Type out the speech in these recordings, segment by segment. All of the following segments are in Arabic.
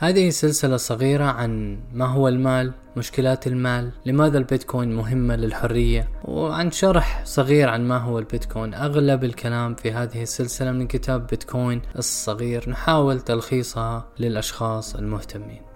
هذه سلسلة صغيرة عن ما هو المال مشكلات المال لماذا البيتكوين مهمة للحرية وعن شرح صغير عن ما هو البيتكوين. أغلب الكلام في هذه السلسلة من كتاب بيتكوين الصغير نحاول تلخيصها للأشخاص المهتمين.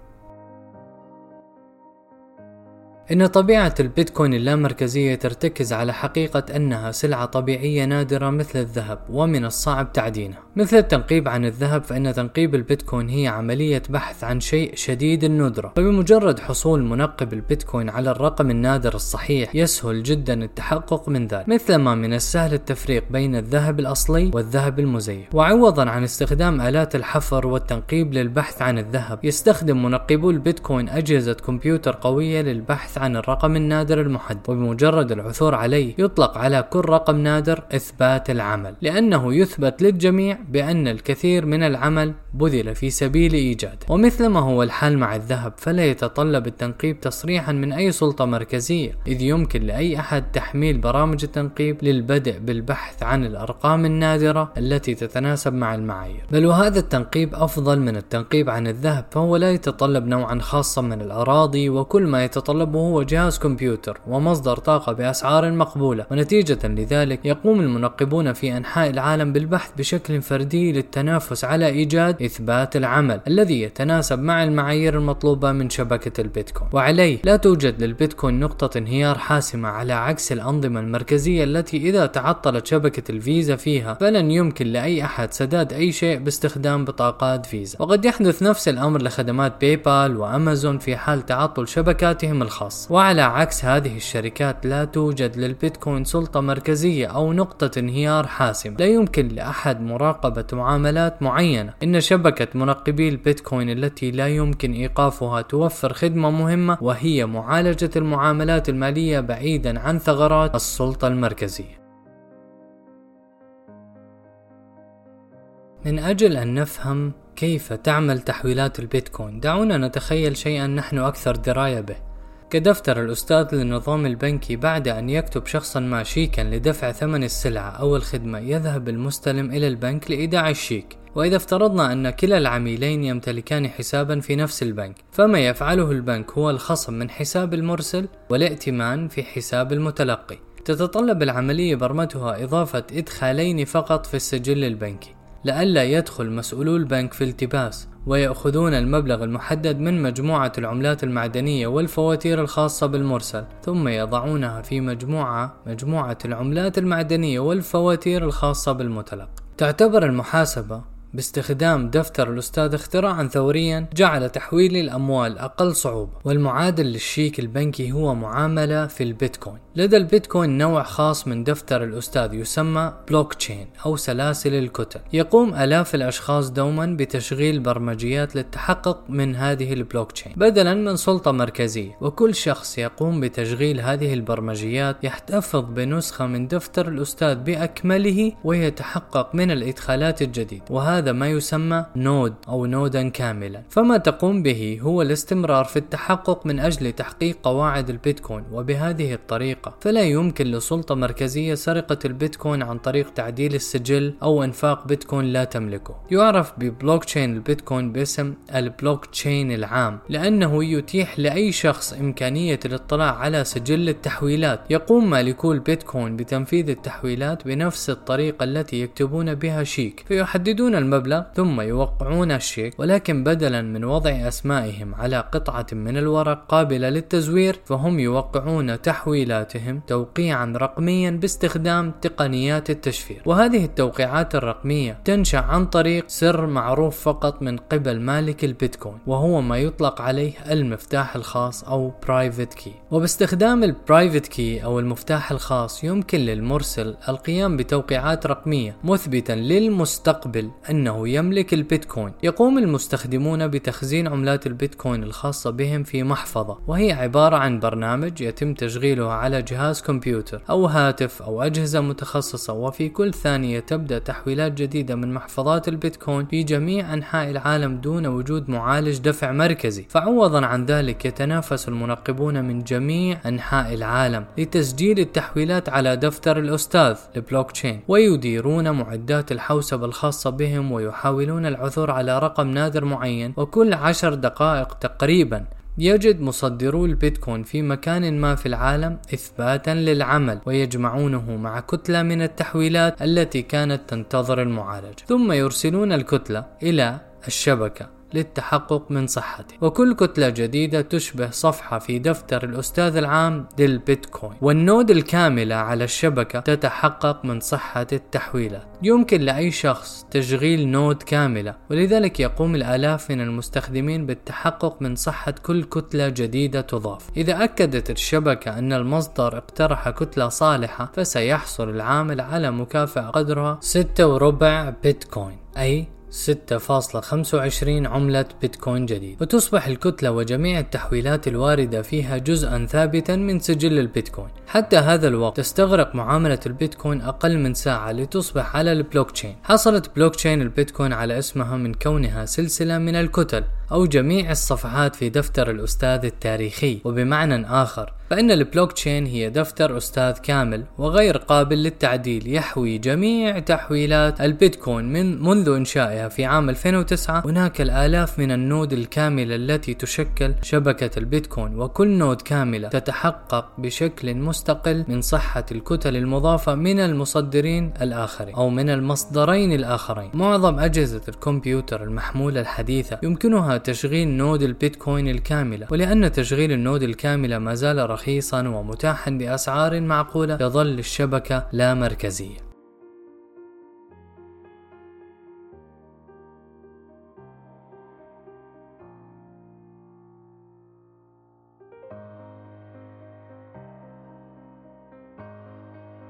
إن طبيعة البيتكوين اللامركزية ترتكز على حقيقة أنها سلعة طبيعية نادرة مثل الذهب ومن الصعب تعدينها. مثل التنقيب عن الذهب فإن تنقيب البيتكوين هي عملية بحث عن شيء شديد الندرة. فبمجرد حصول منقب البيتكوين على الرقم النادر الصحيح يسهل جدا التحقق من ذلك. مثلما من السهل التفريق بين الذهب الأصلي والذهب المزيف وعوضا عن استخدام آلات الحفر والتنقيب للبحث عن الذهب يستخدم منقبو البيتكوين أجهزة كمبيوتر قوية للبحث عن الرقم النادر المحدد وبمجرد العثور عليه يطلق على كل رقم نادر إثبات العمل لأنه يثبت للجميع بأن الكثير من العمل بذل في سبيل إيجاده ومثل ما هو الحال مع الذهب فلا يتطلب التنقيب تصريحا من أي سلطة مركزية إذ يمكن لأي أحد تحميل برامج التنقيب للبدء بالبحث عن الأرقام النادرة التي تتناسب مع المعايير. بل وهذا التنقيب أفضل من التنقيب عن الذهب فهو لا يتطلب نوعا خاصا من الأراضي وكل ما يتطلبه هو جهاز كمبيوتر ومصدر طاقة بأسعار مقبولة ونتيجة لذلك يقوم المنقبون في أنحاء العالم بالبحث بشكل فردي للتنافس على إيجاد إثبات العمل الذي يتناسب مع المعايير المطلوبة من شبكة البيتكوين. وعليه لا توجد للبيتكوين نقطة انهيار حاسمة على عكس الأنظمة المركزية التي إذا تعطلت شبكة الفيزا فيها فلن يمكن لأي أحد سداد أي شيء باستخدام بطاقات فيزا. وقد يحدث نفس الأمر لخدمات باي بال وأمازون في حال تعطل شبكاتهم الخاصة. الخاص وعلى عكس هذه الشركات لا توجد للبيتكوين سلطة مركزية أو نقطة انهيار حاسم لا يمكن لأحد مراقبة معاملات معينة. إن شبكة منقبي البيتكوين التي لا يمكن إيقافها توفر خدمة مهمة وهي معالجة المعاملات المالية بعيدا عن ثغرات السلطة المركزية. من أجل أن نفهم كيف تعمل تحويلات البيتكوين دعونا نتخيل شيئا نحن أكثر دراية به. كدفتر الأستاذ للنظام البنكي بعد أن يكتب شخصا ما شيكا لدفع ثمن السلعة أو الخدمة يذهب المستلم إلى البنك لإيداع الشيك. وإذا افترضنا أن كلا العميلين يمتلكان حسابا في نفس البنك فما يفعله البنك هو الخصم من حساب المرسل والائتمان في حساب المتلقي. تتطلب العملية برمتها إضافة إدخالين فقط في السجل البنكي. لئلا يدخل مسؤولو البنك في التباس ويأخذون المبلغ المحدد من مجموعة العملات المعدنية والفواتير الخاصة بالمرسل ثم يضعونها في مجموعة مجموعة العملات المعدنية والفواتير الخاصة بالمتلقي تعتبر المحاسبة باستخدام دفتر الأستاذ اختراعا ثوريا جعل تحويل الأموال أقل صعوبة والمعادل للشيك البنكي هو معاملة في البيتكوين. لدى البيتكوين نوع خاص من دفتر الأستاذ يسمى بلوك تشين أو سلاسل الكتل. يقوم آلاف الأشخاص دوما بتشغيل برمجيات للتحقق من هذه البلوك تشين بدلا من سلطة مركزية. وكل شخص يقوم بتشغيل هذه البرمجيات يحتفظ بنسخة من دفتر الأستاذ بأكمله ويتحقق من الإدخالات الجديدة وهذا هذا ما يسمى node أو نودا كاملا. فما تقوم به هو الاستمرار في التحقق من أجل تحقيق قواعد البيتكوين. وبهذه الطريقة فلا يمكن لسلطة مركزية سرقة البيتكوين عن طريق تعديل السجل أو إنفاق بيتكوين لا تملكه. يعرف ببلوك تشين البيتكوين باسم البلوك تشين العام لأنه يتيح لأي شخص إمكانية الاطلاع على سجل التحويلات. يقوم مالكو البيتكوين بتنفيذ التحويلات بنفس الطريقة التي يكتبون بها شيك. فيحددون المبلغ ثم يوقعون الشيك ولكن بدلا من وضع أسمائهم على قطعة من الورق قابلة للتزوير فهم يوقعون تحويلاتهم توقيعا رقميا باستخدام تقنيات التشفير. وهذه التوقيعات الرقمية تنشأ عن طريق سر معروف فقط من قبل مالك البيتكوين وهو ما يطلق عليه المفتاح الخاص أو private key وباستخدام ال private key أو المفتاح الخاص يمكن للمرسل القيام بتوقيعات رقمية مثبتا للمستقبل أن أنه يملك البيتكوين. يقوم المستخدمون بتخزين عملات البيتكوين الخاصة بهم في محفظة وهي عبارة عن برنامج يتم تشغيله على جهاز كمبيوتر أو هاتف أو أجهزة متخصصة وفي كل ثانية تبدأ تحويلات جديدة من محفظات البيتكوين في جميع أنحاء العالم دون وجود معالج دفع مركزي. فعوضا عن ذلك يتنافس المنقبون من جميع أنحاء العالم لتسجيل التحويلات على دفتر الأستاذ البلوك تشين ويديرون معدات الحوسبة الخاصة بهم ويحاولون العثور على رقم نادر معين وكل عشر دقائق تقريبا. يجد مصدرو البيتكوين في مكان ما في العالم إثباتا للعمل ويجمعونه مع كتلة من التحويلات التي كانت تنتظر المعالجة. ثم يرسلون الكتلة إلى الشبكة. للتحقق من صحته. وكل كتلة جديدة تشبه صفحة في دفتر الأستاذ العام للبيتكوين. والنود الكاملة على الشبكة تتحقق من صحة التحويلات. يمكن لأي شخص تشغيل نود كاملة ولذلك يقوم الآلاف من المستخدمين بالتحقق من صحة كل كتلة جديدة تضاف. إذا أكدت الشبكة أن المصدر اقترح كتلة صالحة فسيحصل العامل على مكافأة قدرها 6 وربع بيتكوين أي 6.25 عملة بيتكوين جديد. وتصبح الكتلة وجميع التحويلات الواردة فيها جزءا ثابتا من سجل البيتكوين. حتى هذا الوقت تستغرق معاملة البيتكوين أقل من ساعة لتصبح على البلوك تشين حصلت بلوك تشين البيتكوين على اسمها من كونها سلسلة من الكتل أو جميع الصفحات في دفتر الأستاذ التاريخي. وبمعنى آخر فإن البلوك تشين هي دفتر أستاذ كامل وغير قابل للتعديل يحوي جميع تحويلات البيتكوين من منذ إنشائها في عام 2009 هناك الآلاف من ال node الكاملة التي تشكل شبكة البيتكوين وكل node كاملة تتحقق بشكل مستقل من صحة الكتل المضافة من المصدرين الآخرين أو من المصدرين الآخرين. معظم أجهزة الكمبيوتر المحمولة الحديثة يمكنها تشغيل نود البيتكوين الكاملة ولأن تشغيل النود الكاملة ما زال رخيصا ومتاحا بأسعار معقولة تظل الشبكة لا مركزية.